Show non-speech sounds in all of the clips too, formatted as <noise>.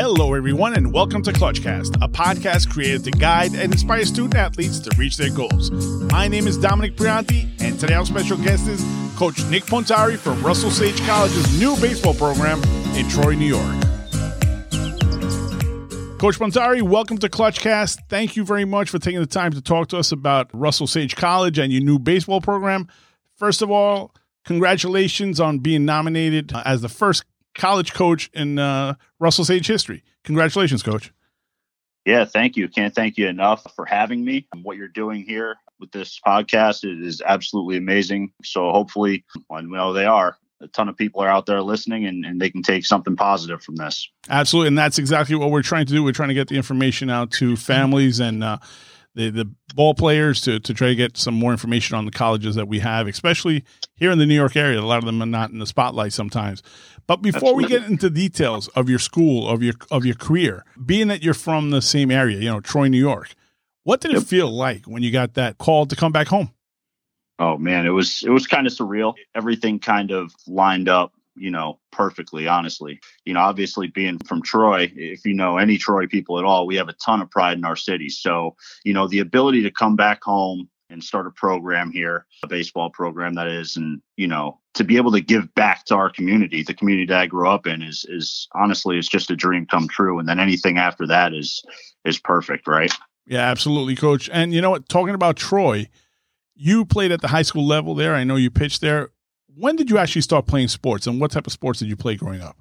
Hello, everyone, and welcome to Clutchcast, a podcast created to guide and inspire student athletes to reach their goals. My name is Dominic Brianti, and today our special guest is Coach Nick Pontari from Russell Sage College's new baseball program in Troy, New York. Coach Pontari, welcome to Clutchcast. Thank you very much for taking the time to talk to us about Russell Sage College and your new baseball program. First of all, congratulations on being nominated as the first college coach in uh, Russell Sage history. Congratulations, coach. Yeah, thank you. Can't thank you enough for having me. What you're doing here with this podcast is absolutely amazing. So hopefully, I know they are. A ton of people are out there listening and, and they can take something positive from this. Absolutely. And that's exactly what we're trying to do. We're trying to get the information out to families and uh, the, the ball players to, to try to get some more information on the colleges that we have, especially here in the New York area. A lot of them are not in the spotlight sometimes. But before Absolutely. we get into details of your school, of your of your career, being that you're from the same area, you know, Troy, New York, what did yep. it feel like when you got that call to come back home? Oh man, it was it was kind of surreal. Everything kind of lined up, you know, perfectly, honestly. You know, obviously being from Troy, if you know any Troy people at all, we have a ton of pride in our city. So, you know, the ability to come back home and start a program here, a baseball program that is, and you know, to be able to give back to our community, the community that I grew up in, is is honestly, it's just a dream come true. And then anything after that is is perfect, right? Yeah, absolutely, coach. And you know what? Talking about Troy, you played at the high school level there. I know you pitched there. When did you actually start playing sports, and what type of sports did you play growing up?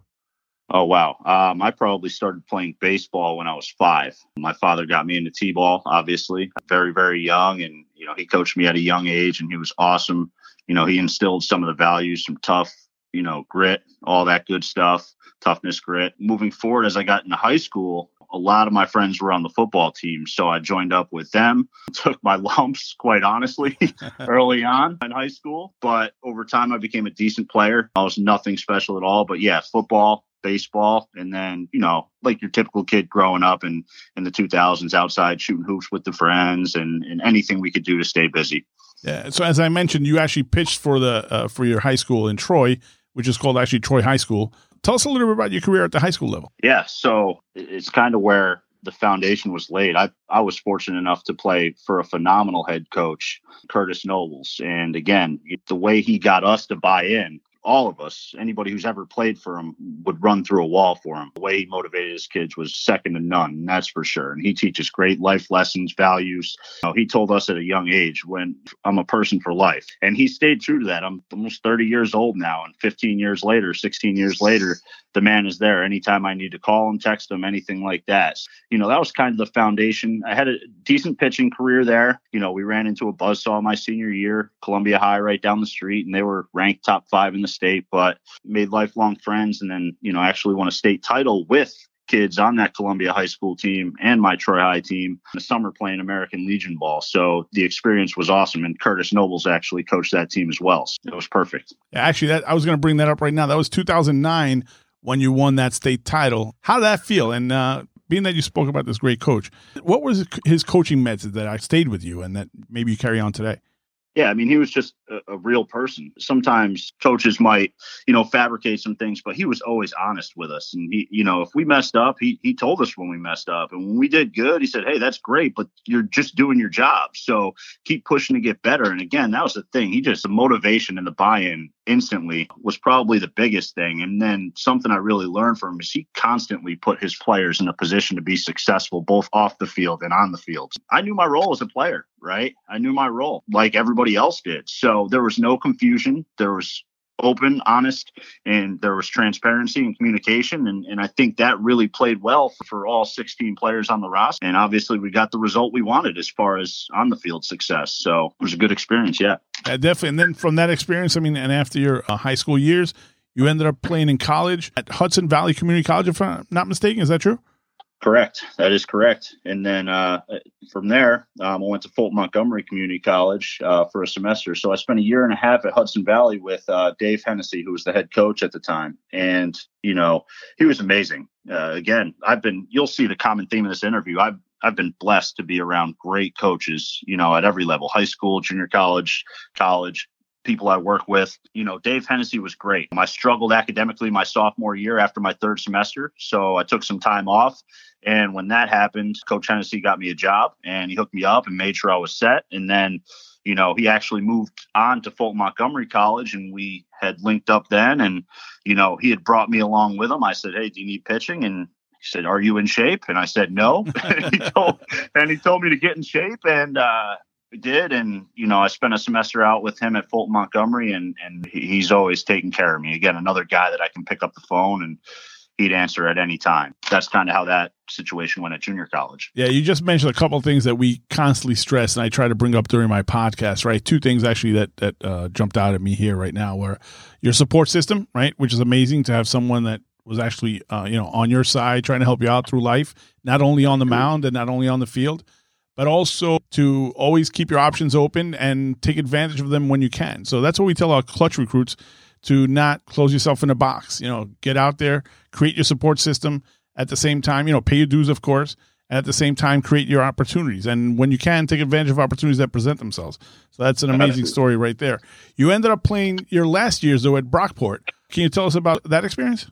Oh wow! Um, I probably started playing baseball when I was five. My father got me into t-ball, obviously, very very young, and you know he coached me at a young age, and he was awesome. You know he instilled some of the values, some tough, you know, grit, all that good stuff, toughness, grit. Moving forward, as I got into high school, a lot of my friends were on the football team, so I joined up with them. Took my <laughs> lumps, quite honestly, <laughs> early on in high school, but over time I became a decent player. I was nothing special at all, but yeah, football baseball and then you know like your typical kid growing up in in the 2000s outside shooting hoops with the friends and, and anything we could do to stay busy yeah so as i mentioned you actually pitched for the uh, for your high school in troy which is called actually troy high school tell us a little bit about your career at the high school level yeah so it's kind of where the foundation was laid. I, I was fortunate enough to play for a phenomenal head coach, Curtis Nobles. And again, the way he got us to buy in all of us, anybody who's ever played for him, would run through a wall for him. The way he motivated his kids was second to none, that's for sure. And he teaches great life lessons, values. You know, he told us at a young age when I'm a person for life. And he stayed true to that. I'm almost 30 years old now, and 15 years later, 16 years later, the man is there anytime I need to call him, text him, anything like that. You know, that was kind of the foundation. I had a decent pitching career there. You know, we ran into a buzzsaw my senior year, Columbia High right down the street, and they were ranked top five in the state, but made lifelong friends and then, you know, actually won a state title with kids on that Columbia High School team and my Troy High team in the summer playing American Legion ball. So the experience was awesome. And Curtis Nobles actually coached that team as well. So it was perfect. Actually, that I was going to bring that up right now. That was 2009 when you won that state title. How did that feel? And uh, being that you spoke about this great coach, what was his coaching methods that I stayed with you and that maybe you carry on today? Yeah, I mean, he was just a, a, real person. Sometimes coaches might, you know, fabricate some things, but he was always honest with us. And he, you know, if we messed up, he he told us when we messed up. And when we did good, he said, Hey, that's great, but you're just doing your job. So keep pushing to get better. And again, that was the thing. He just the motivation and the buy-in instantly was probably the biggest thing. And then something I really learned from him is he constantly put his players in a position to be successful, both off the field and on the field. I knew my role as a player, right? I knew my role like everybody else did. So there was no confusion. There was open, honest, and there was transparency and communication. And, and I think that really played well for, all 16 players on the roster. And obviously, we got the result we wanted as far as on the field success. So it was a good experience. Yeah. yeah definitely. And then from that experience, I mean, and after your uh, high school years, you ended up playing in college at Hudson Valley Community College, if I'm not mistaken. Is that true? Correct. That is correct. And then uh, from there, um, I went to Fulton Montgomery Community College uh, for a semester. So I spent a year and a half at Hudson Valley with uh, Dave Hennessy, who was the head coach at the time. And, you know, he was amazing. Uh, again, I've been, you'll see the common theme in this interview. I've, I've been blessed to be around great coaches, you know, at every level high school, junior college, college, people I work with. You know, Dave Hennessy was great. I struggled academically my sophomore year after my third semester, so I took some time off. And when that happened, Coach Hennessy got me a job and he hooked me up and made sure I was set. And then, you know, he actually moved on to Fulton Montgomery College and we had linked up then. And, you know, he had brought me along with him. I said, Hey, do you need pitching? And he said, Are you in shape? And I said, No. <laughs> and, he told, and he told me to get in shape. And, uh, did and you know i spent a semester out with him at fulton montgomery and and he's always taking care of me. Again another guy that i can pick up the phone and he'd answer at any time. That's kind of how that situation went at junior college. Yeah you just mentioned a couple things that we constantly stress and i try to bring up during my podcast right? Two things actually that that uh, jumped out at me here right now were your support system right? Which is amazing to have someone that was actually uh, you know on your side trying to help you out through life not only on the mound and not only on the field but also to always keep your options open and take advantage of them when you can. So that's what we tell our clutch recruits to not close yourself in a box. You know, get out there, create your support system at the same time, you know, pay your dues, of course, and at the same time, create your opportunities. And when you can, take advantage of opportunities that present themselves. So that's an amazing story right there. You ended up playing your last years, though, at Brockport. Can you tell us about that experience?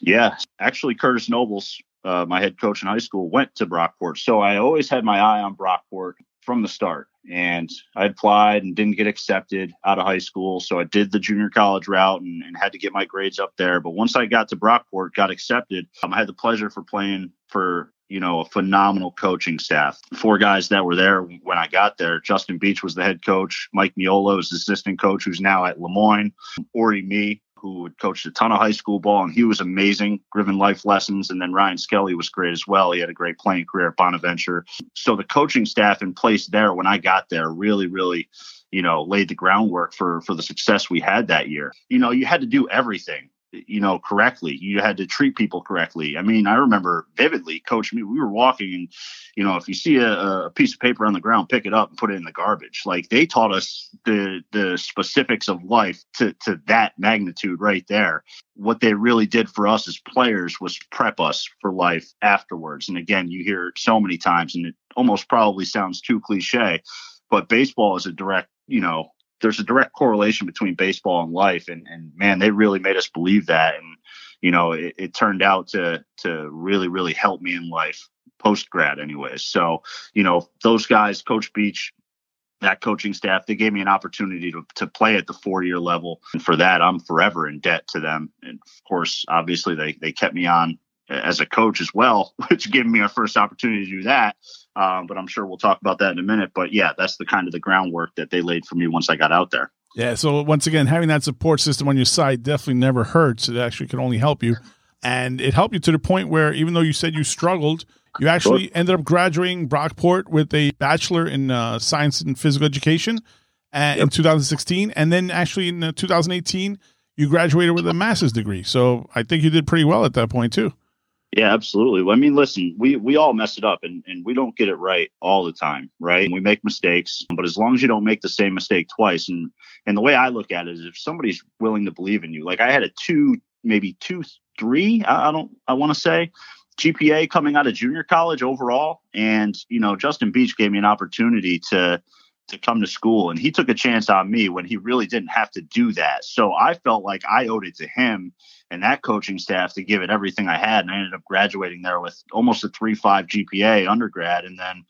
Yeah, actually, Curtis Nobles uh, my head coach in high school, went to Brockport. So I always had my eye on Brockport from the start. And I applied and didn't get accepted out of high school. So I did the junior college route and, and had to get my grades up there. But once I got to Brockport, got accepted, um, I had the pleasure for playing for you know, a phenomenal coaching staff. Four guys that were there when I got there. Justin Beach was the head coach. Mike Miolo was the assistant coach, who's now at Le Moyne. Ori Me, who had coached a ton of high school ball, and he was amazing, given life lessons. And then Ryan Skelly was great as well. He had a great playing career at Bonaventure. So the coaching staff in place there when I got there really, really, you know, laid the groundwork for for the success we had that year. You know, you had to do everything you know, correctly. You had to treat people correctly. I mean, I remember vividly, coach me, we were walking and, you know, if you see a, a, piece of paper on the ground, pick it up and put it in the garbage. Like they taught us the the specifics of life to to that magnitude right there. What they really did for us as players was prep us for life afterwards. And again, you hear it so many times and it almost probably sounds too cliche, but baseball is a direct, you know, there's a direct correlation between baseball and life. And and man they really made us believe that. And you know it, it turned out to to really really help me in life post grad anyways so you know those guys coach beach that coaching staff they gave me an opportunity to, to play at the four year level. And for that i'm forever in debt to them. And of course obviously they they kept me on as a coach as well <laughs> which gave me a first opportunity to do that um, but I'm sure we'll talk about that in a minute. But yeah, that's the kind of the groundwork that they laid for me once I got out there. Yeah. So once again, having that support system on your side definitely never hurts. It actually can only help you. And it helped you to the point where even though you said you struggled, you actually sure. ended up graduating Brockport with a bachelor in uh, science and physical education uh, yep. in 2016. And then actually in uh, 2018, you graduated with a master's degree. So I think you did pretty well at that point too. Yeah, absolutely. I mean, listen, we we all mess it up and, and we don't get it right all the time, right? We make mistakes, but as long as you don't make the same mistake twice and and the way I look at it is if somebody's willing to believe in you, like I had a two, maybe two, three, I, I don't I want to say GPA coming out of junior college overall. And, you know, Justin Beach gave me an opportunity to to come to school and he took a chance on me when he really didn't have to do that. So I felt like I owed it to him and that coaching staff to give it everything I had. And I ended up graduating there with almost a 3.5 GPA undergrad. And then,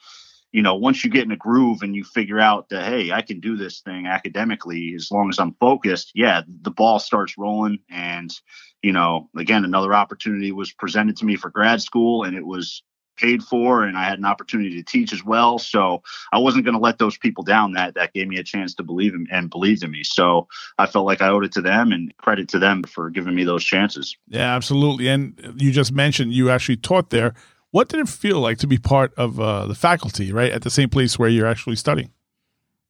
you know, once you get in a groove and you figure out that, hey, I can do this thing academically as long as I'm focused, yeah, the ball starts rolling. And, you know, again, another opportunity was presented to me for grad school and it was paid for and I had an opportunity to teach as well. So I wasn't going to let those people down that that gave me a chance to believe in and believed in me. So I felt like I owed it to them and credit to them for giving me those chances. Yeah, absolutely. And you just mentioned you actually taught there. What did it feel like to be part of uh, the faculty, right, at the same place where you're actually studying?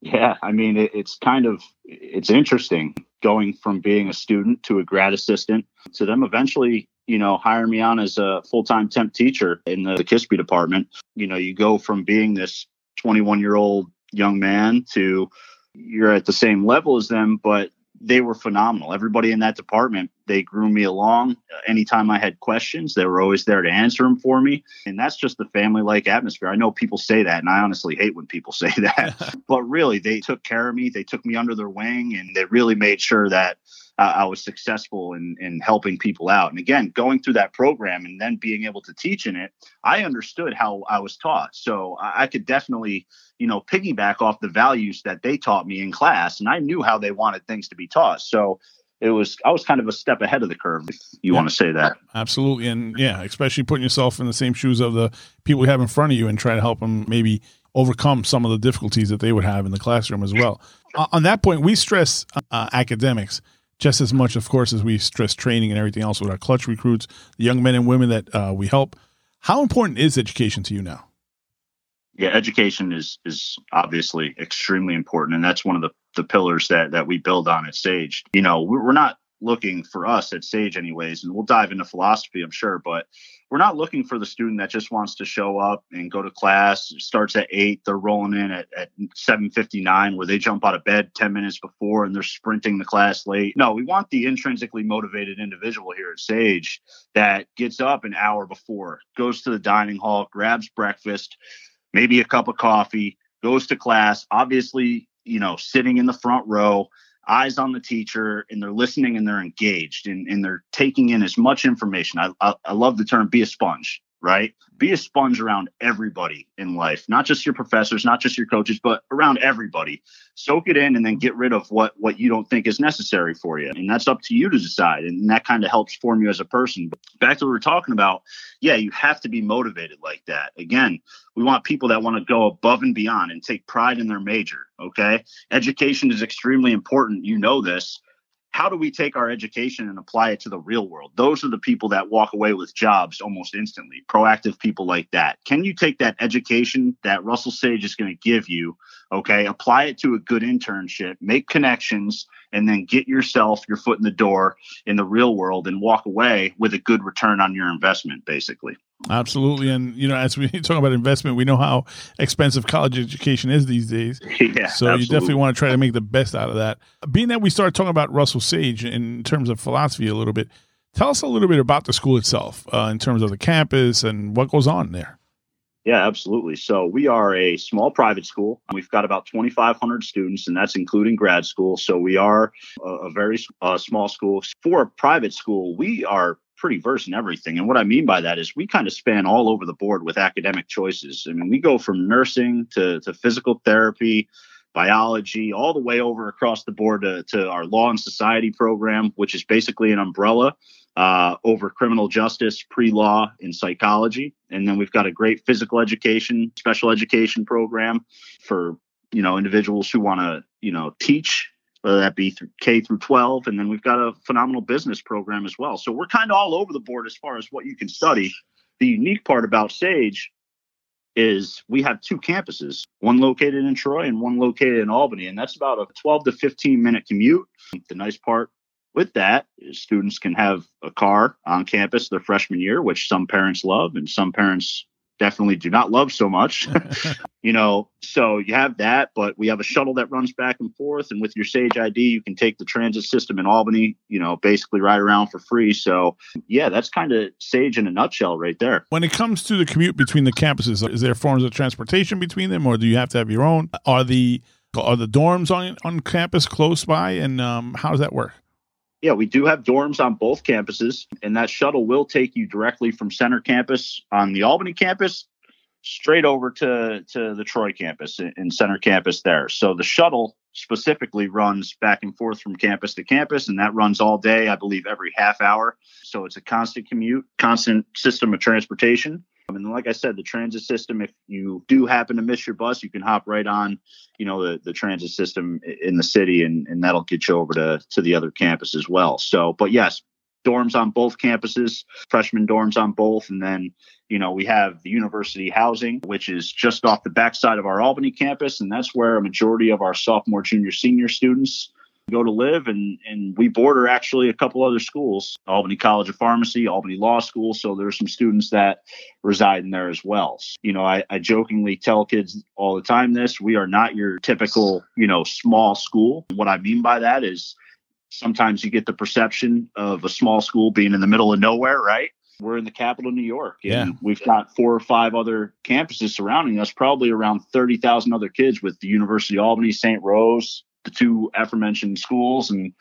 Yeah, I mean, it, it's kind of it's interesting going from being a student to a grad assistant to them eventually you know, hire me on as a full time temp teacher in the, the Kispy department. You know, you go from being this 21 year old young man to you're at the same level as them, but they were phenomenal. Everybody in that department they grew me along. Anytime I had questions, they were always there to answer them for me. And that's just the family like atmosphere. I know people say that, and I honestly hate when people <laughs> say that. <laughs> but really, they took care of me. They took me under their wing, and they really made sure that uh, I was successful in, in helping people out. And again, going through that program and then being able to teach in it, I understood how I was taught. So I, I could definitely, you know, piggyback off the values that they taught me in class. And I knew how they wanted things to be taught. So it was I was kind of a step ahead of the curve, if you yeah, want to say that. Absolutely, and yeah, especially putting yourself in the same shoes of the people you have in front of you and try to help them maybe overcome some of the difficulties that they would have in the classroom as well. Uh, on that point, we stress uh, academics just as much, of course, as we stress training and everything else with our clutch recruits, the young men and women that uh, we help. How important is education to you now? Yeah, education is is obviously extremely important, and that's one of the the pillars that that we build on at Sage. You know, we're not looking for us at Sage, anyways, and we'll dive into philosophy, I'm sure, but we're not looking for the student that just wants to show up and go to class. starts at eight, they're rolling in at, at 7:59, where they jump out of bed 10 minutes before and they're sprinting the class late. No, we want the intrinsically motivated individual here at Sage that gets up an hour before, goes to the dining hall, grabs breakfast, maybe a cup of coffee, goes to class. Obviously, you know, sitting in the front row, eyes on the teacher, and they're listening and they're engaged and, and they're taking in as much information. I, I, I love the term be a sponge right? Be a sponge around everybody in life, not just your professors, not just your coaches, but around everybody. Soak it in and then get rid of what what you don't think is necessary for you. And that's up to you to decide. And that kind of helps form you as a person. But back to what we are talking about, yeah, you have to be motivated like that. Again, we want people that want to go above and beyond and take pride in their major. Okay. Education is extremely important. You know this how do we take our education and apply it to the real world? Those are the people that walk away with jobs almost instantly, proactive people like that. Can you take that education that Russell Sage is going to give you, okay, apply it to a good internship, make connections, and then get yourself your foot in the door in the real world and walk away with a good return on your investment, basically? Absolutely. And, you know, as we <laughs> talk about investment, we know how expensive college education is these days. <laughs> Yeah. So absolutely. you definitely want to try to make the best out of that. Being that we started talking about Russell Sage in terms of philosophy a little bit, tell us a little bit about the school itself uh, in terms of the campus and what goes on there. Yeah, absolutely. So we are a small private school. We've got about 2,500 students, and that's including grad school. So we are a, a very uh, small school. For a private school, we are pretty versed in everything. And what I mean by that is we kind of span all over the board with academic choices. I mean, we go from nursing to, to physical therapy, biology, all the way over across the board to, to our law and society program, which is basically an umbrella uh, over criminal justice, pre law, and psychology. And then we've got a great physical education, special education program for you know individuals who want to you know teach whether that be through K through 12. And then we've got a phenomenal business program as well. So we're kind of all over the board as far as what you can study. The unique part about Sage is we have two campuses, one located in Troy and one located in Albany. And that's about a 12 to 15 minute commute. The nice part with that is students can have a car on campus their freshman year, which some parents love and some parents definitely do not love so much. <laughs> <laughs> you know, so you have that, but we have a shuttle that runs back and forth. And with your Sage ID, you can take the transit system in Albany, you know, basically ride around for free. So, yeah, that's kind of Sage in a nutshell right there. When it comes to the commute between the campuses, is there forms of transportation between them or do you have to have your own? Are the are the dorms on on campus close by and um, how does that work? Yeah, we do have dorms on both campuses, and that shuttle will take you directly from center campus on the Albany campus straight over to, to the Troy campus in center campus there. So the shuttle specifically runs back and forth from campus to campus, and that runs all day, I believe, every half hour. So it's a constant commute, constant system of transportation. Um, and like I said, the transit system, if you do happen to miss your bus, you can hop right on, you know, the, the transit system in the city and, and that'll get you over to, to the other campus as well. So, but yes, dorms on both campuses, freshman dorms on both. And then, you know, we have the university housing, which is just off the backside of our Albany campus. And that's where a majority of our sophomore, junior, senior students go to live and and we border actually a couple other schools albany college of pharmacy albany law school so there's some students that reside in there as well you know I, I jokingly tell kids all the time this we are not your typical you know small school what i mean by that is sometimes you get the perception of a small school being in the middle of nowhere, right? We're in the capital, New York. And yeah. we've got four or five other campuses surrounding us, probably around 30,000 other kids with the University of Albany, St. Rose, the two aforementioned schools. And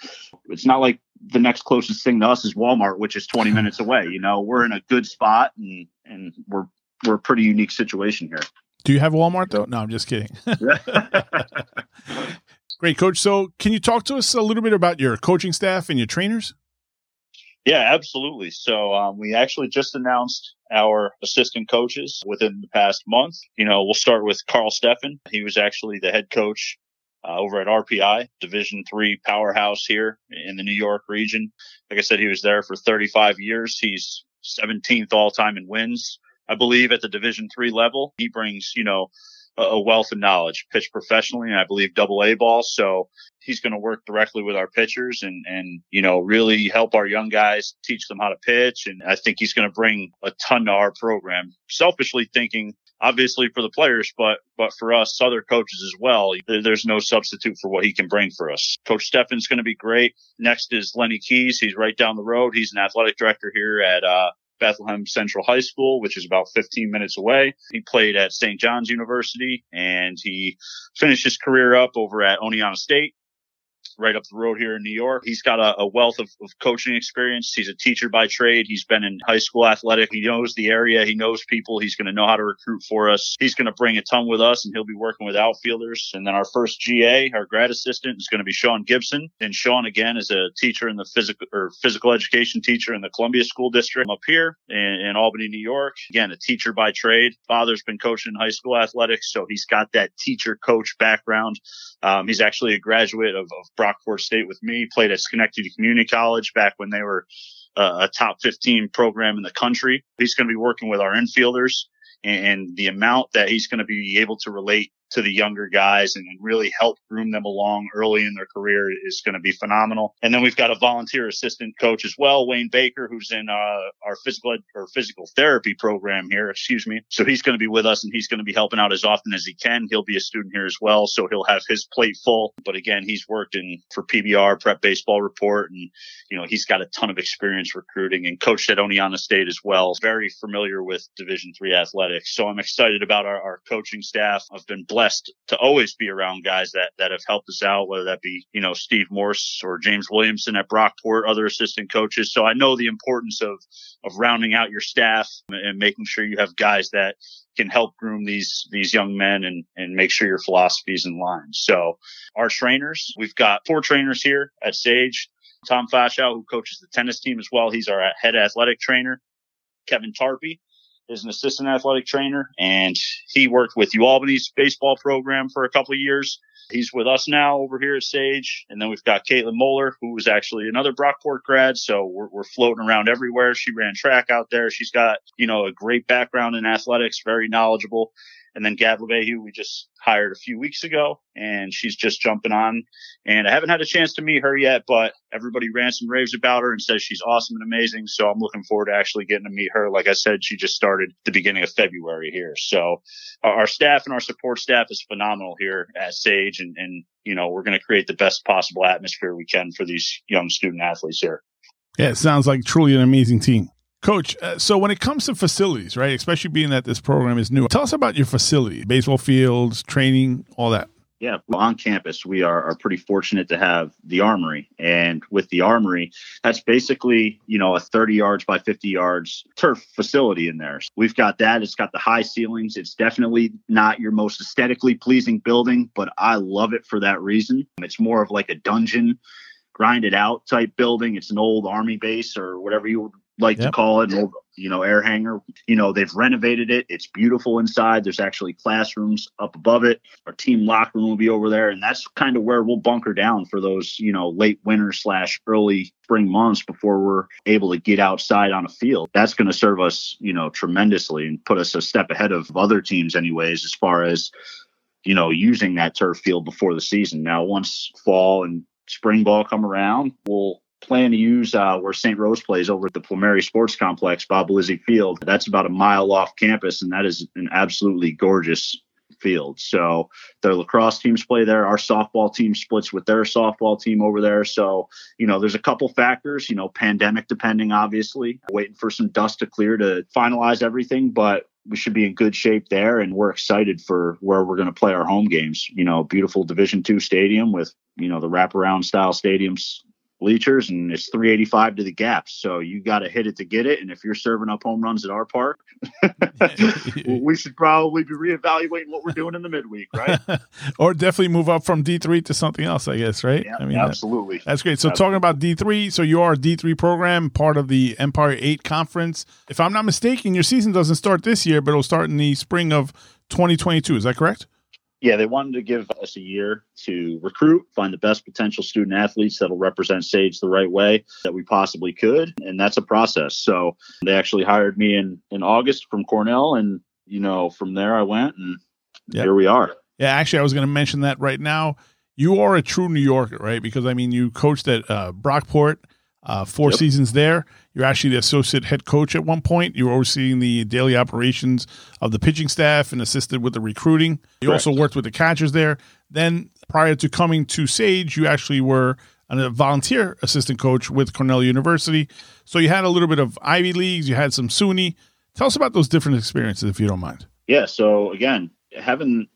it's not like the next closest thing to us is Walmart, which is 20 <laughs> minutes away. You know, we're in a good spot and, and we're, we're a pretty unique situation here. Do you have Walmart though? No, I'm just kidding. <laughs> <laughs> Great, coach. So, can you talk to us a little bit about your coaching staff and your trainers? Yeah, absolutely. So, um, we actually just announced our assistant coaches within the past month. You know, we'll start with Karl Steffen. He was actually the head coach uh, over at RPI, Division three powerhouse here in the New York region. Like I said, he was there for 35 years. He's 17th all time in wins, I believe, at the Division three level. He brings, you know, a wealth of knowledge, pitched professionally, and I believe double A ball. So he's going to work directly with our pitchers and, and, you know, really help our young guys teach them how to pitch. And I think he's going to bring a ton to our program. Selfishly thinking, obviously for the players, but, but for us other coaches as well, there's no substitute for what he can bring for us. Coach Steffen's going to be great. Next is Lenny Keys. He's right down the road. He's an athletic director here at, uh, Bethlehem Central High School, which is about 15 minutes away. He played at St. John's University and he finished his career up over at Oneonta State right up the road here in New York. He's got a, a wealth of, of, coaching experience. He's a teacher by trade. He's been in high school athletic. He knows the area. He knows people. He's going to know how to recruit for us. He's going to bring a ton with us and he'll be working with outfielders. And then our first GA, our grad assistant is going to be Sean Gibson. And Sean again is a teacher in the physical or physical education teacher in the Columbia School District up here in, in Albany, New York. Again, a teacher by trade. Father's been coaching high school athletics. So he's got that teacher coach background. Um, he's actually a graduate of, of Brockport State with me, played at Schenectady Community College back when they were uh, a top 15 program in the country. He's going to be working with our infielders and the amount that he's going to be able to relate to the younger guys and, really help groom them along early in their career is going to be phenomenal. And then we've got a volunteer assistant coach as well, Wayne Baker, who's in uh, our physical ed- or physical therapy program here. Excuse me. So he's going to be with us and he's going to be helping out as often as he can. He'll be a student here as well, so he'll have his plate full. But again, he's worked in for PBR Prep Baseball Report, and you know he's got a ton of experience recruiting and coached at Oneonta State as well. Very familiar with Division three athletics. So I'm excited about our, our coaching staff. I've been blessed blessed to always be around guys that, that have helped us out, whether that be, you know, Steve Morse or James Williamson at Brockport, other assistant coaches. So I know the importance of, of rounding out your staff and making sure you have guys that can help groom these, these young men and, and make sure your philosophy is in line. So our trainers, we've got four trainers here at Sage. Tom Fashow, who coaches the tennis team as well. He's our head athletic trainer. Kevin Tarpey, is an assistant athletic trainer and he worked with UAlbany's baseball program for a couple of years. He's with us now over here at Sage. And then we've got Caitlin Moeller, who was actually another Brockport grad. So we're, we're floating around everywhere. She ran track out there. She's got, you know, a great background in athletics, very knowledgeable. And then Gab LeBehu, we just hired a few weeks ago and she's just jumping on. And I haven't had a chance to meet her yet, but everybody rants and raves about her and says she's awesome and amazing. So I'm looking forward to actually getting to meet her. Like I said, she just started the beginning of February here. So our staff and our support staff is phenomenal here at Sage. And, and you know, we're going to create the best possible atmosphere we can for these young student athletes here. Yeah, it sounds like truly an amazing team. Coach, uh, so when it comes to facilities, right, especially being that this program is new, tell us about your facility, baseball fields, training, all that. Yeah, on campus, we are, are pretty fortunate to have the Armory. And with the Armory, that's basically, you know, a 30 yards by 50 yards turf facility in there. So We've got that. It's got the high ceilings. It's definitely not your most aesthetically pleasing building, but I love it for that reason. It's more of like a dungeon grinded out type building. It's an old army base or whatever you would like yep. to call it, old, you know, air hangar. You know, they've renovated it. It's beautiful inside. There's actually classrooms up above it. Our team locker room will be over there, and that's kind of where we'll bunker down for those, you know, late winter slash early spring months before we're able to get outside on a field. That's going to serve us, you know, tremendously and put us a step ahead of other teams, anyways, as far as you know, using that turf field before the season. Now, once fall and spring ball come around, we'll plan to use uh, where St. Rose plays over at the Plumeri Sports Complex, Bob Lizzie Field. That's about a mile off campus, and that is an absolutely gorgeous field. So their lacrosse teams play there. Our softball team splits with their softball team over there. So, you know, there's a couple factors, you know, pandemic depending, obviously, waiting for some dust to clear to finalize everything. But we should be in good shape there and we're excited for where we're going to play our home games you know beautiful division two stadium with you know the wraparound style stadiums bleachers and it's 385 to the gaps. So you got to hit it to get it. And if you're serving up home runs at our park, <laughs> we should probably be reevaluating what we're doing in the midweek, right? <laughs> or definitely move up from D3 to something else, I guess, right? Yeah, I mean, absolutely. That, that's great. So absolutely. talking about D3, so you are a D3 program, part of the Empire 8 conference. If I'm not mistaken, your season doesn't start this year, but it'll start in the spring of 2022. Is that correct? Yeah, they wanted to give us a year to recruit, find the best potential student athletes that'll represent Sage the right way that we possibly could. And that's a process. So they actually hired me in, in August from Cornell. And, you know, from there I went and yep. here we are. Yeah, actually, I was going to mention that right now. You are a true New Yorker, right? Because, I mean, you coached at uh, Brockport uh, four yep. seasons there. You're actually the associate head coach at one point. You were overseeing the daily operations of the pitching staff and assisted with the recruiting. You Correct. also worked with the catchers there. Then, prior to coming to Sage, you actually were a volunteer assistant coach with Cornell University. So you had a little bit of Ivy Leagues, you had some SUNY. Tell us about those different experiences, if you don't mind. Yeah. So again, having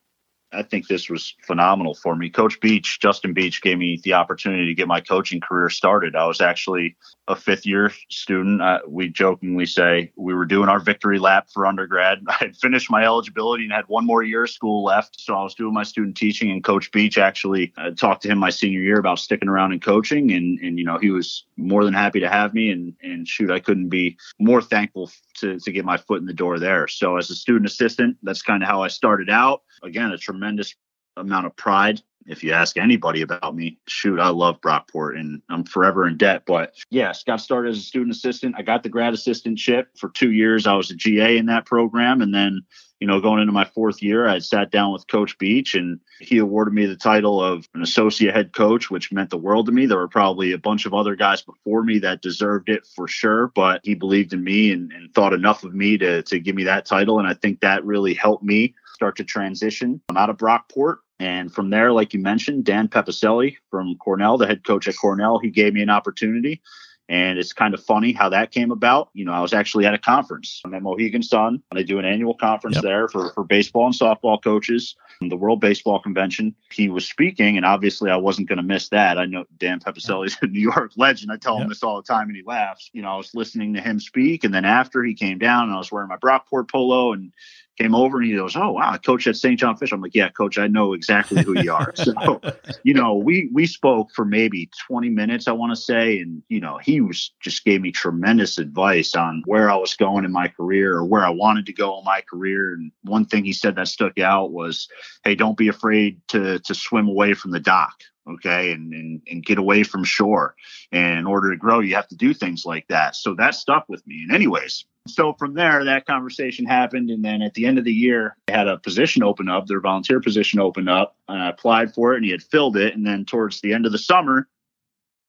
I think this was phenomenal for me. Coach Beach, Justin Beach, gave me the opportunity to get my coaching career started. I was actually a fifth year student. Uh, we jokingly say we were doing our victory lap for undergrad. <laughs> I had finished my eligibility and had one more year of school left. So I was doing my student teaching, and Coach Beach actually uh, talked to him my senior year about sticking around in coaching. And, and, you know, he was more than happy to have me. And, and shoot, I couldn't be more thankful to, to get my foot in the door there. So as a student assistant, that's kind of how I started out. Again, a tremendous amount of pride. If you ask anybody about me, shoot, I love Brockport and I'm forever in debt. But yes, got started as a student assistant. I got the grad assistantship for two years. I was a GA in that program. And then, you know, going into my fourth year, I sat down with Coach Beach and he awarded me the title of an associate head coach, which meant the world to me. There were probably a bunch of other guys before me that deserved it for sure, but he believed in me and, and thought enough of me to, to give me that title. And I think that really helped me start to transition I'm out of Brockport. And from there, like you mentioned, Dan Pepicelli from Cornell, the head coach at Cornell, he gave me an opportunity. And it's kind of funny how that came about. You know, I was actually at a conference. I'm at Mohegan Sun. They do an annual conference yep. there for, for baseball and softball coaches, the World Baseball Convention. He was speaking, and obviously I wasn't going to miss that. I know Dan Pepicelli is a <laughs> New York legend. I tell yep. him this all the time, and he laughs. You know, I was listening to him speak, and then after he came down, and I was wearing my Brockport polo, and came over and he goes, "Oh wow, coach at St. John Fish." I'm like, "Yeah, coach, I know exactly who you are." so, <laughs> you know, we we spoke for maybe 20 minutes, I want to say, and you know, he was just gave me tremendous advice on where I was going in my career or where I wanted to go in my career. And one thing he said that stuck out was, "Hey, don't be afraid to to swim away from the dock." Okay and, and and get away from shore and in order to grow you have to do things like that so that stuck with me and anyways so from there, that conversation happened. And then at the end of the year, I had a position open up, their volunteer position open up. I applied for it and he had filled it. And then towards the end of the summer,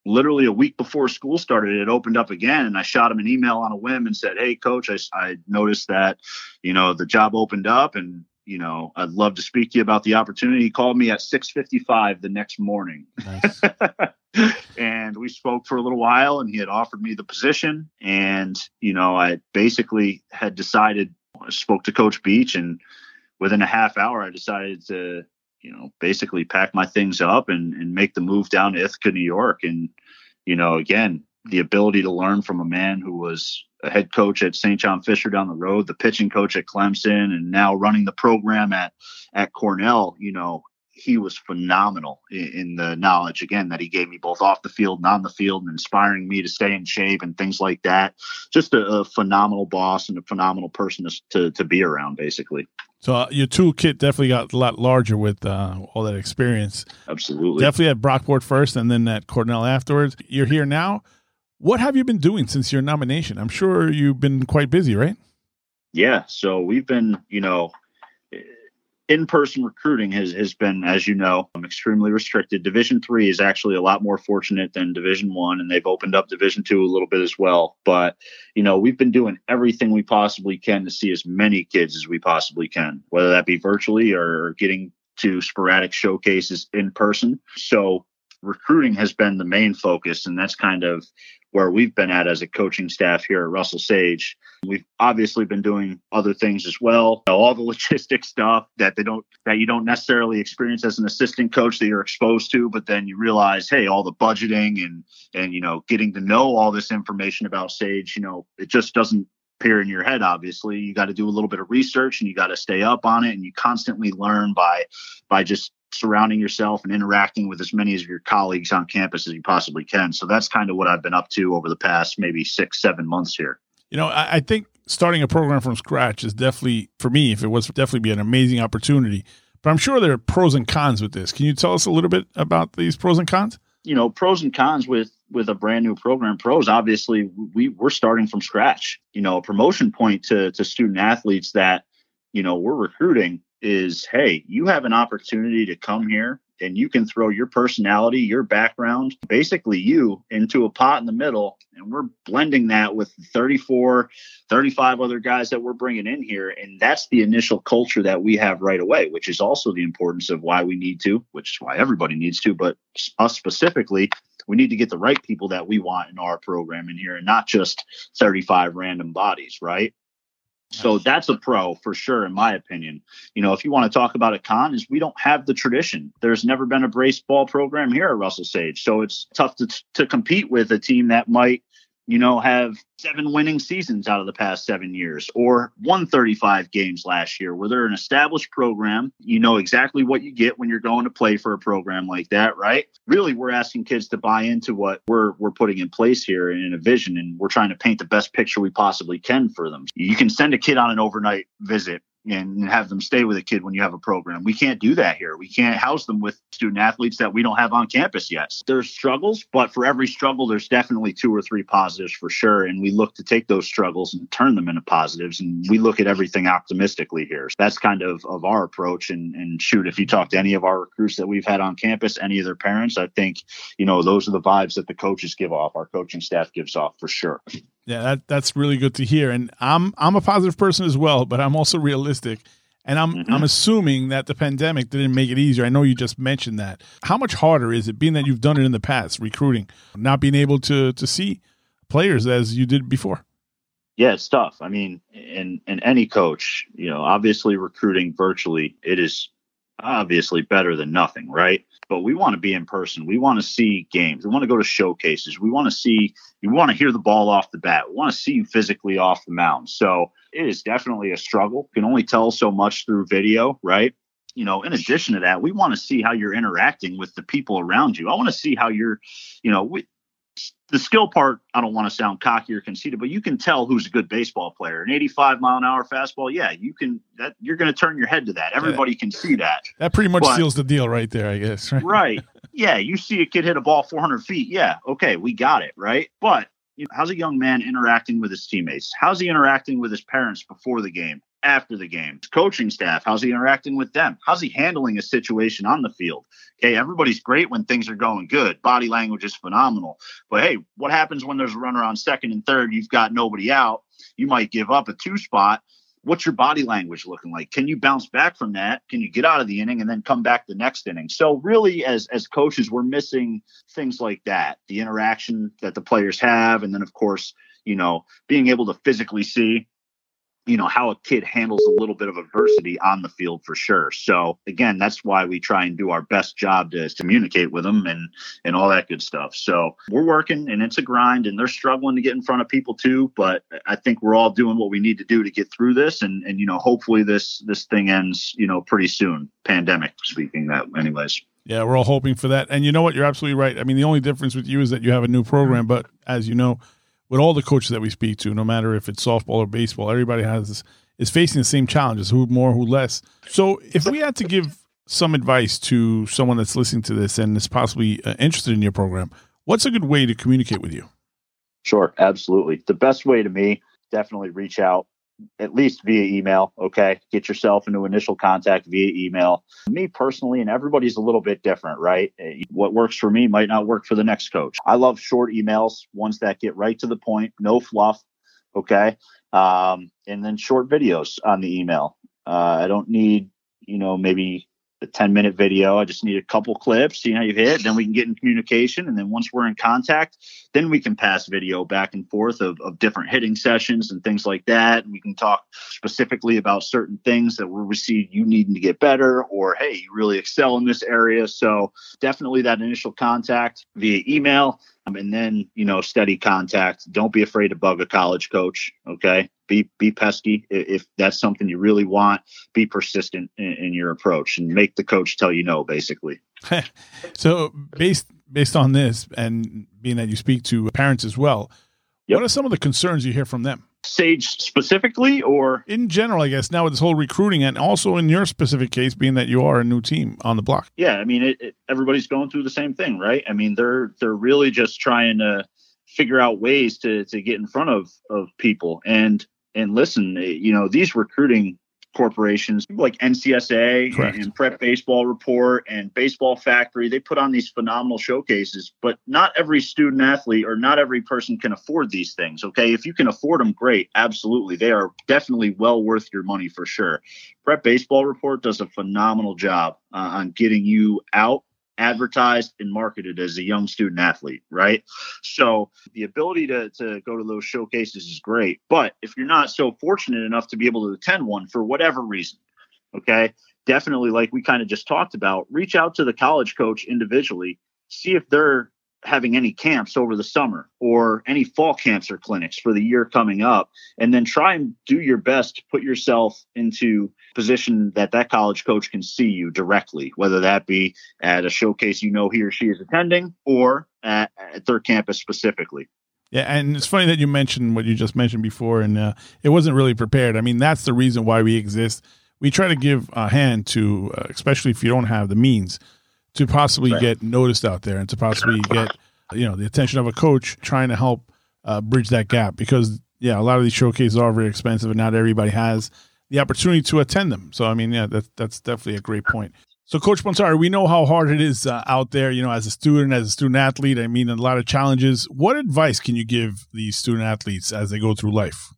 literally a week before school started, it opened up again. And I shot him an email on a whim and said, Hey, coach, I, I noticed that, you know, the job opened up and you know, I'd love to speak to you about the opportunity. He called me at 6:55 the next morning. Nice. <laughs> and we spoke for a little while and he had offered me the position and you know i basically had decided I spoke to coach beach and within a half hour i decided to you know basically pack my things up and, and make the move down to ithaca new york and you know again the ability to learn from a man who was a head coach at st john fisher down the road the pitching coach at clemson and now running the program at at cornell you know he was phenomenal in, in, the knowledge again that he gave me both off the field and on the field and inspiring me to stay in shape and things like that. Just a, a phenomenal boss and a phenomenal person to, to, to be around basically. So uh, your toolkit definitely got a lot larger with uh, all that experience. Absolutely. Definitely at brockport first and then at cornell afterwards. You're here now what have you been doing since your nomination? I'm sure you've been quite busy right? Yeah so we've been you know in-person recruiting has, has been as you know um, extremely restricted. Division three is actually a lot more fortunate than division one and they've opened up division two a little bit as well. But you know we've been doing everything we possibly can to see as many kids as we possibly can whether that be virtually or getting to sporadic showcases in person. So recruiting has been the main focus and that's kind of where we've been at as a coaching staff here at Russell Sage. We've obviously been doing other things as well, <laughs> all the logistic stuff that they don't that you don't necessarily experience as an assistant coach that you're exposed to, but then you realize, hey, all the budgeting and and you know, getting to know all this information about Sage, you know, it just doesn't appear in your head obviously you got to do a little bit of research and you got to stay up on it and you constantly learn by by just surrounding yourself and interacting with as many of your colleagues on campus as you possibly can. So that's kind of what I've been up to over the past maybe six, seven months here. You know, I, I think starting a program from scratch is definitely, for me, if it was definitely be an amazing opportunity. But I'm sure there are pros and cons with this. Can you tell us a little bit about these pros and cons? You know, pros and cons with with a brand new program. Pros, obviously, we we're starting from scratch. You know, a promotion point to to student athletes that you know we're recruiting is hey, you have an opportunity to come here and you can throw your personality, your background, basically you into a pot in the middle. And we're blending that with 34, 35 other guys that we're bringing in here. And that's the initial culture that we have right away, which is also the importance of why we need to, which is why everybody needs to, but us specifically, we need to get the right people that we want in our program in here and not just 35 random bodies, right? So that's a pro for sure, in my opinion. You know, if you want to talk about a con, is we don't have the tradition. There's never been a brace ball program here at Russell Sage, so it's tough to to compete with a team that might you know, have seven winning seasons out of the past seven years or 135 games last year where they're an established program. You know exactly what you get when you're going to play for a program like that, right? Really, we're asking kids to buy into what we're, we're putting in place here in a vision and we're trying to paint the best picture we possibly can for them. You can send a kid on an overnight visit and have them stay with a kid when you have a program. We can't do that here. We can't house them with student athletes that we don't have on campus yet. There's struggles, but for every struggle, there's definitely two or three positives for sure. And we look to take those struggles and turn them into positives. And we look at everything optimistically here. So That's kind of, of our approach. And, and shoot, if you talk to any of our recruits that we've had on campus, any of their parents, I think, you know, those are the vibes that the coaches give off, our coaching staff gives off for sure. Yeah, that that's really good to hear. And I'm I'm a positive person as well, but I'm also realistic. And I'm mm-hmm. I'm assuming that the pandemic didn't make it easier. I know you just mentioned that. How much harder is it being that you've done it in the past, recruiting, not being able to to see players as you did before? Yeah, it's tough. I mean, in in any coach, you know, obviously recruiting virtually, it is obviously better than nothing, right? But we want to be in person. We want to see games. We want to go to showcases. We want to see, you want to hear the ball off the bat. We want to see you physically off the mound. So it is definitely a struggle. Can only tell so much through video, right? You know, in addition to that, we want to see how you're interacting with the people around you. I want to see how you're, you know, we, the skill part, I don't want to sound cocky or conceited, but you can tell who's a good baseball player. An 85 mile an hour fastball, yeah, you can. That you're going to turn your head to that. Everybody yeah. can see that. That pretty much but, seals the deal right there, I guess. Right? right. Yeah, you see a kid hit a ball 400 feet. Yeah, okay, we got it. Right. But you know, how's a young man interacting with his teammates? How's he interacting with his parents before the game? After the game? Coaching staff, how's he interacting with them? How's he handling a situation on the field? Okay, everybody's great when things are going good. Body language is phenomenal. But hey, what happens when there's a runner on second and third? You've got nobody out. You might give up a two spot. What's your body language looking like? Can you bounce back from that? Can you get out of the inning and then come back the next inning? So really, as as coaches, we're missing things like that, the interaction that the players have, and then of course, you know, being able to physically see you know how a kid handles a little bit of adversity on the field for sure so again that's why we try and do our best job to communicate with them and and all that good stuff so we're working and it's a grind and they're struggling to get in front of people too but i think we're all doing what we need to do to get through this and and you know hopefully this this thing ends you know pretty soon pandemic speaking that anyways yeah, we're all hoping for that. And you know what? You're absolutely right. I mean, the only difference with you is that you have a new program, but as you know, with all the coaches that we speak to, no matter if it's softball or baseball, everybody has is facing the same challenges, who more, who less. So, if we had to give some advice to someone that's listening to this and is possibly uh, interested in your program, what's a good way to communicate with you? Sure, absolutely. The best way to me, definitely reach out at least via email. Okay. Get yourself into initial contact via email. Me personally, and everybody's a little bit different, right? Eh, what works for me might not work for the next coach. I love short emails, ones that get right to the point, no fluff. Okay. Um, and then short videos on the email. Uh, I don't need, you know, maybe a 10 minute video. I just need a couple clips, see how you hit. Then we can get in communication. And then once we're in contact, then we can pass video back and forth of, of different hitting sessions and things like that. And we can talk specifically about certain things that we see you needing to get better or, hey, you really excel in this area. So definitely that initial contact via email. Um, and then, you know, steady contact. Don't be afraid to bug a college coach. Okay be be pesky if that's something you really want be persistent in, in your approach and make the coach tell you no basically <laughs> so based based on this and being that you speak to parents as well yep. what are some of the concerns you hear from them? Sage specifically or? In general i guess now with this whole recruiting and also in your specific case being that you are a new team on the block. Yeah i mean it, it, everybody's going through the same thing right? I mean they're they're really just trying to figure out ways to to get in front of of people. And and listen, eh, you know, these recruiting corporations like NCSA Correct. and Prep Baseball Report and Baseball Factory, they put on these phenomenal showcases, but not every student athlete or not every person can afford these things. Okay. If you can afford them, great. Absolutely. They are definitely well worth your money for sure. Prep Baseball Report does a phenomenal job uh, on getting you out advertised and marketed as a young student athlete, right? So the ability to, to go to those showcases is great. But if you're not so fortunate enough to be able to attend one for whatever reason, okay, definitely, like we kind of just talked about, reach out to the college coach individually, see if they're having any camps over the summer or any fall camps or clinics for the year coming up and then try and do your best to put yourself into position that that college coach can see you directly whether that be at a showcase you know he or she is attending or at, at their campus specifically yeah, and it's funny that you mentioned what you just mentioned before, and uh, it wasn't really prepared. I mean, that's the reason why we exist. We try to give a hand to, uh, especially if you don't have the means, to possibly right. get noticed out there and to possibly get you know the attention of a coach trying to help uh, bridge that gap because yeah a lot of these showcases are very expensive and not everybody has the opportunity to attend them. So i mean yeah that's that's definitely a great point. So coach Pontari, we know how hard it is uh, out there you know as a student as a student athlete. I mean a lot of challenges. What advice can you give these student athletes as they go through life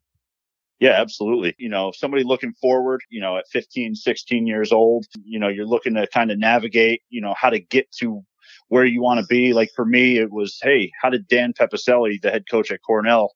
yeah, absolutely. You know, somebody looking forward, you know, at 15, 16 years old, you know, you're looking to kind of navigate, you know, how to get to where you want to be. Like for me, it was, hey, how did Dan Pepicelli, the head coach at Cornell,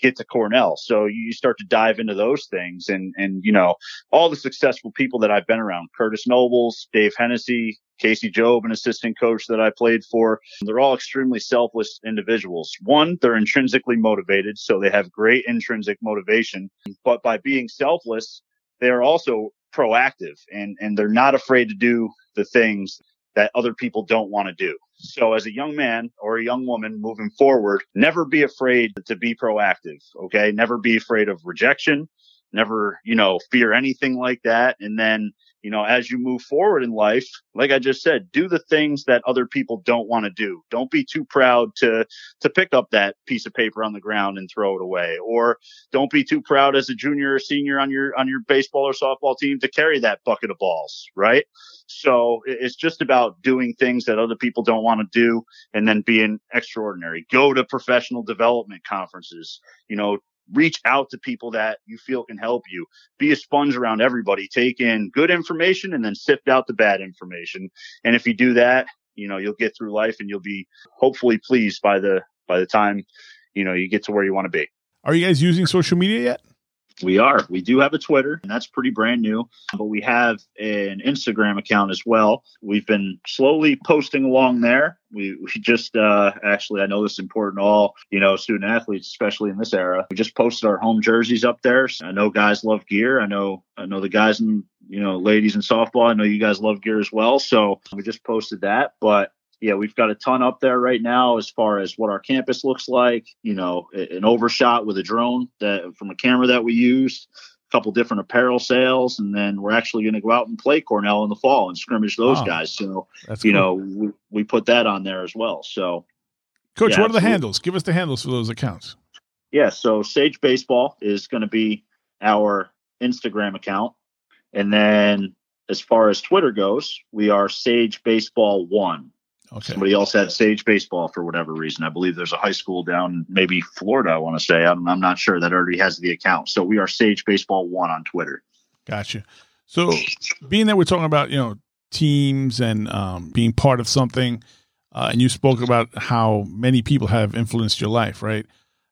get to Cornell? So you start to dive into those things and, and, you know, all the successful people that I've been around, Curtis Nobles, Dave Hennessy, Casey Jobe, an assistant coach that I played for. They're all extremely selfless individuals. One, they're intrinsically motivated, so they have great intrinsic motivation. But by being selfless, they are also proactive and, and they're not afraid to do the things that other people don't want to do. So as a young man or a young woman moving forward, never be afraid to be proactive. Okay. Never be afraid of rejection. Never, you know, fear anything like that. And then you know, as you move forward in life, like I just said, do the things that other people don't want to do. Don't be too proud to, to pick up that piece of paper on the ground and throw it away. Or don't be too proud as a junior or senior on your, on your baseball or softball team to carry that bucket of balls. Right. So it's just about doing things that other people don't want to do and then being extraordinary. Go to professional development conferences, you know, reach out to people that you feel can help you. Be a sponge around everybody. Take in good information and then sift out the bad information. And if you do that, you know, you'll get through life and you'll be hopefully pleased by the by the time, you know, you get to where you want to be. Are you guys using social media yet? We are. We do have a Twitter, and that's pretty brand new, but we have an Instagram account as well. We've been slowly posting along there. We, we just uh, actually, I know this is important to all, you know, student athletes, especially in this era. We just posted our home jerseys up there. I know guys love gear. I know, I know the guys and, you know, ladies in softball. I know you guys love gear as well. So we just posted that. But yeah, we've got a ton up there right now as far as what our campus looks like. You know, an overshot with a drone that from a camera that we used, a couple different apparel sales, and then we're actually going to go out and play Cornell in the fall and scrimmage those wow. guys. So, That's you cool. know, we, we, put that on there as well. So, Coach, yeah, what are the handles? Give us the handles for those accounts. Yeah, so Sage Baseball is going to be our Instagram account. And then as far as Twitter goes, we are Sage Baseball One. Okay. Somebody else had Sage Baseball for whatever reason. I believe there's a high school down maybe Florida. I want to say I'm, I'm not sure that already has the account. So we are Sage Baseball One on Twitter. Gotcha. So being that we're talking about you know teams and um, being part of something, uh, and you spoke about how many people have influenced your life, right?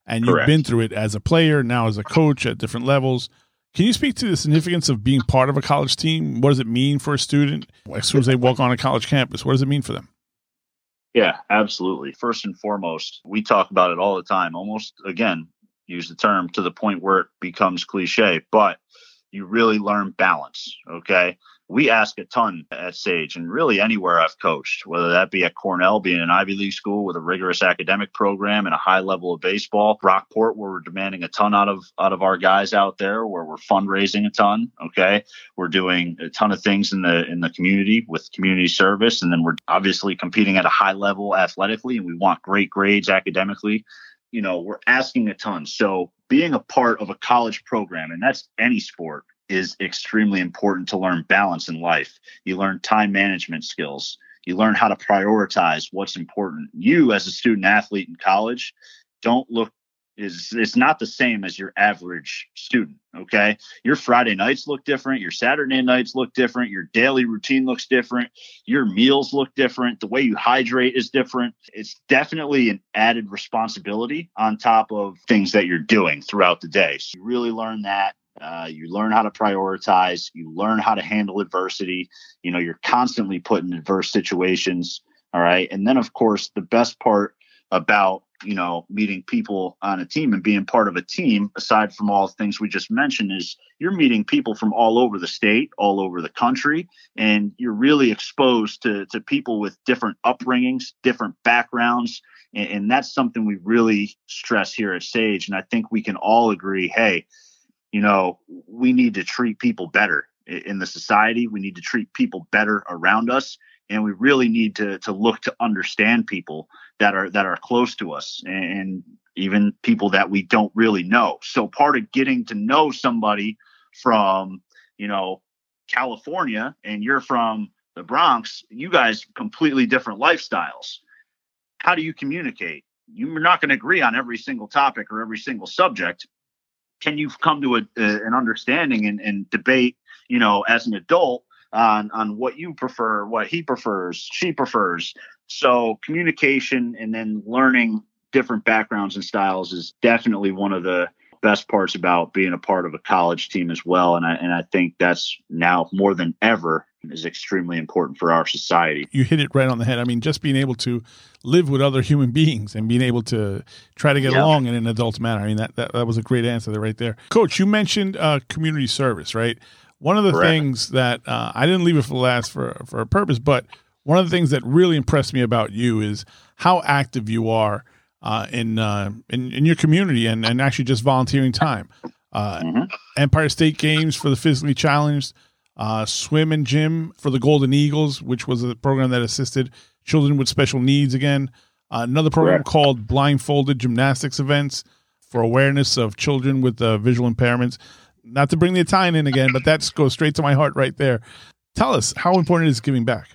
And you've Correct. been through it as a player, now as a coach at different levels. Can you speak to the significance of being part of a college team? What does it mean for a student as soon as they walk on a college campus? What does it mean for them? Yeah, absolutely. First and foremost, we talk about it all the time, almost again, use the term to the point where it becomes cliche, but you really learn balance. Okay we ask a ton at Sage and really anywhere I've coached, whether that be at Cornell, being an Ivy League school with a rigorous academic program and a high level of baseball, Brockport, where we're demanding a ton out of out of our guys out there, where we're fundraising a ton. Okay. We're doing a ton of things in the in the community with community service. And then we're obviously competing at a high level athletically and we want great grades academically. You know, we're asking a ton. So being a part of a college program, and that's any sport, is extremely important to learn balance in life. You learn time management skills. You learn how to prioritize what's important. You, as a student athlete in college, don't look is it's not the same as your average student. Okay. Your Friday nights look different. Your Saturday nights look different. Your daily routine looks different. Your meals look different. The way you hydrate is different. It's definitely an added responsibility on top of things that you're doing throughout the day. So you really learn that uh, you learn how to prioritize. You learn how to handle adversity. You know, you're constantly put in adverse situations. All right. And then, of course, the best part about, you know, meeting people on a team and being part of a team, aside from all the things we just mentioned, is you're meeting people from all over the state, all over the country, and you're really exposed to, to people with different upbringings, different backgrounds. And, and that's something we really stress here at Sage. And I think we can all agree hey, you know, we need to treat people better in the society. We need to treat people better around us. And we really need to to look to understand people that are that are close to us and even people that we don't really know. So part of getting to know somebody from, you know, California and you're from the Bronx, you guys completely different lifestyles. How do you communicate? You're not going to agree on every single topic or every single subject, can you come to a, an understanding and, and debate, you know, as an adult on on what you prefer, what he prefers, she prefers. So communication and then learning different backgrounds and styles is definitely one of the best parts about being a part of a college team as well. And I and I think that's now more than ever is extremely important for our society. You hit it right on the head. I mean, just being able to live with other human beings and being able to try to get along in an adult manner. I mean, that, that, that was a great answer there right there. Coach, you mentioned uh, community service, right? One of the Correct. things that uh, I didn't leave it for last for, for a purpose, but one of the things that really impressed me about you is how active you are uh, in, uh, in, in your community and, and actually just volunteering time. Uh, mm-hmm. Empire State Games for the physically challenged, uh, swim and gym for the Golden Eagles, which was a program that assisted children with special needs again. Uh, another program called Blindfolded Gymnastics Events for awareness of children with uh, visual impairments. Not to bring the Italian in again, but that goes straight to my heart right there. Tell us how important it is giving back.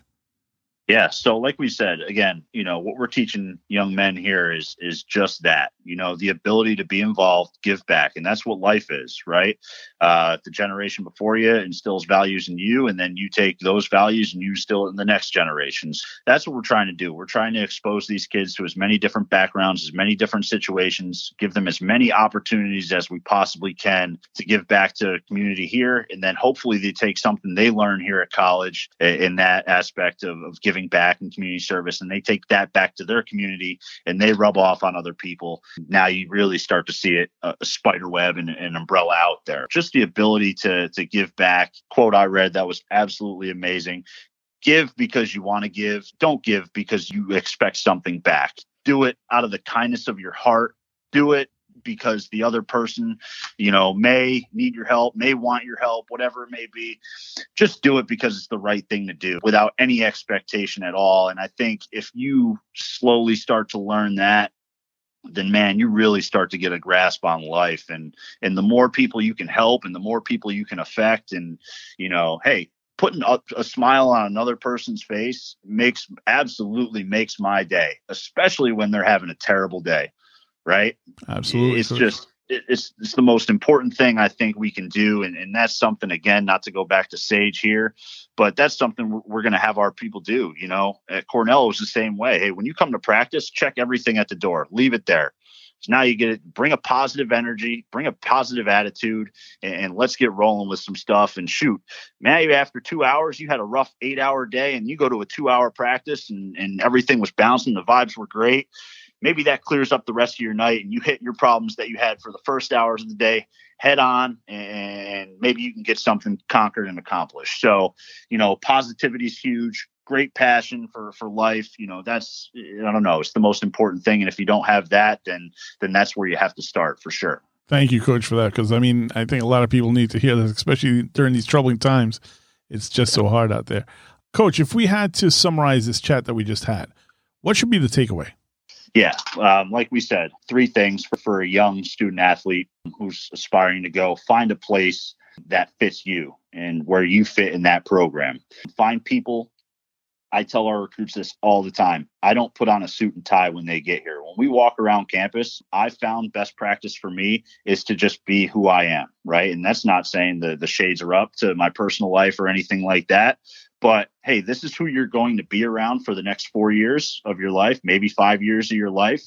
Yeah. So like we said, again, you know, what we're teaching young men here is is just that, you know, the ability to be involved, give back. And that's what life is, right? Uh, the generation before you instills values in you, and then you take those values and you instill it in the next generations. That's what we're trying to do. We're trying to expose these kids to as many different backgrounds, as many different situations, give them as many opportunities as we possibly can to give back to community here. And then hopefully they take something they learn here at college in that aspect of, of giving back and community service and they take that back to their community and they rub off on other people. Now you really start to see it uh, a spider web and an umbrella out there. Just the ability to to give back. Quote I read that was absolutely amazing. Give because you want to give. Don't give because you expect something back. Do it out of the kindness of your heart. Do it because the other person, you know, may need your help, may want your help, whatever it may be. Just do it because it's the right thing to do without any expectation at all. And I think if you slowly start to learn that, then man, you really start to get a grasp on life. And and the more people you can help and the more people you can affect, and you know, hey, putting a, a, smile on another person's face makes absolutely makes my day, especially when they're having a terrible day. Right? Absolutely. It's just it's it's the most important thing I think we can do, and, and that's something again, not to go back to Sage here, but that's something we're, we're going to have our people do. You know, at Cornell it was the same way. Hey, when you come to practice, check everything at the door, leave it there. So now you get it, bring a positive energy, bring a positive attitude, and, and, let's get rolling with some stuff and shoot. Man, after two hours, you had a rough eight hour day, and you go to a two hour practice, and, and everything was bouncing, the vibes were great maybe that clears up the rest of your night and you hit your problems that you had for the first hours of the day head on and maybe you can get something conquered and accomplished. So you know positivity is huge. Great passion for for life. You know that's i don't know it's the most important thing. And if you don't have that then then that's where you have to start for sure. Thank you coach for that because i mean i think a lot of people need to hear this especially during these troubling times. It's just so hard out there. Coach if we had to summarize this chat that we just had what should be the takeaway yeah, um, like we said, three things for, for a young student athlete who's aspiring to go find a place that fits you and where you fit in that program. Find people. I tell our recruits this all the time. I don't put on a suit and tie when they get here. When we walk around campus, I found best practice for me is to just be who I am, right? And that's not saying the the shades are up to my personal life or anything like that, but hey, this is who you're going to be around for the next four years of your life, maybe five years of your life.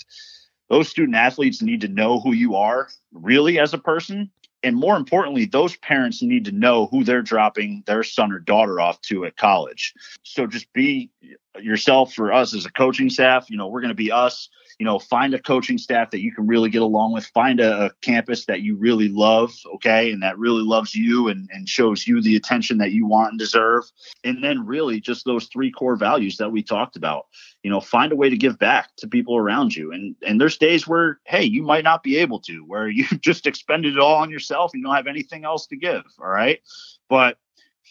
Those student athletes need to know who you are really as a person. And more importantly, those parents need to know who they're dropping their son or daughter off to at college. So just be yourself for us as a coaching staff. You know, we're going to be us you know, find a coaching staff that you can really get along with, find a, a, campus that you really love, okay, and that really loves you and, and shows you the attention that you want and deserve. And then really just those three core values that we talked about. You know, find a way to give back to people around you. And and there's days where, hey, you might not be able to, where <laughs> you just expended it all on yourself and you don't have anything else to give. All right. But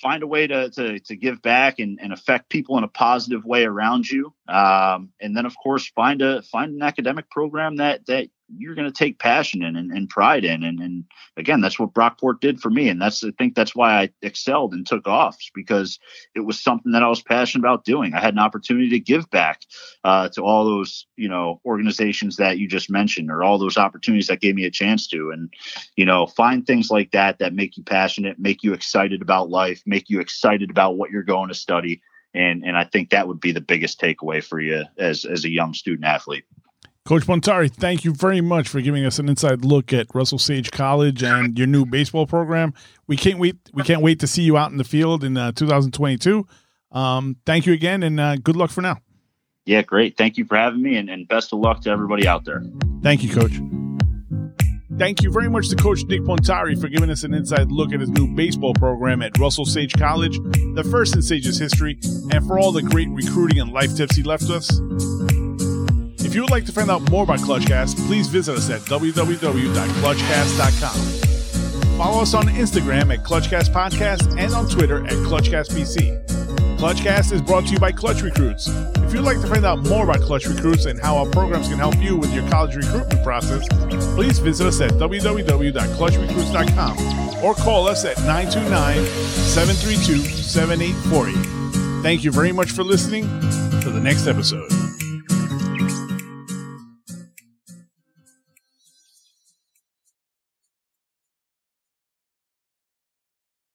find a way to, to, to give back and, and affect people in a positive way around you. Um, and then of course find a, find an academic program that, that you're going to take passion in and, and pride in. And, and again, that's what Brockport did for me. And that's, I think that's why I excelled and took off because it was something that I was passionate about doing. I had an opportunity to give back uh, to all those, you know, organizations that you just mentioned or all those opportunities that gave me a chance to. And, you know, find things like that that make you passionate, make you excited about life, make you excited about what you're going to study. And, and I think that would be the biggest takeaway for you as, as a young student athlete. Coach Pontari, thank you very much for giving us an inside look at Russell Sage College and your new baseball program. We can't wait. We can't wait to see you out in the field in uh, 2022. Um, thank you again, and uh, good luck for now. Yeah, great. Thank you for having me, and, and best of luck to everybody out there. Thank you, Coach. Thank you very much to Coach Nick Pontari for giving us an inside look at his new baseball program at Russell Sage College, the first in Sage's history, and for all the great recruiting and life tips he left us. If you would like to find out more about ClutchCast, please visit us at www.clutchcast.com. Follow us on Instagram at ClutchCast Podcast and on Twitter at ClutchCastBC. ClutchCast is brought to you by Clutch Recruits. If you'd like to find out more about Clutch Recruits and how our programs can help you with your college recruitment process, please visit us at www.clutchrecruits.com or call us at 929 732 7840. Thank you very much for listening. To the next episode.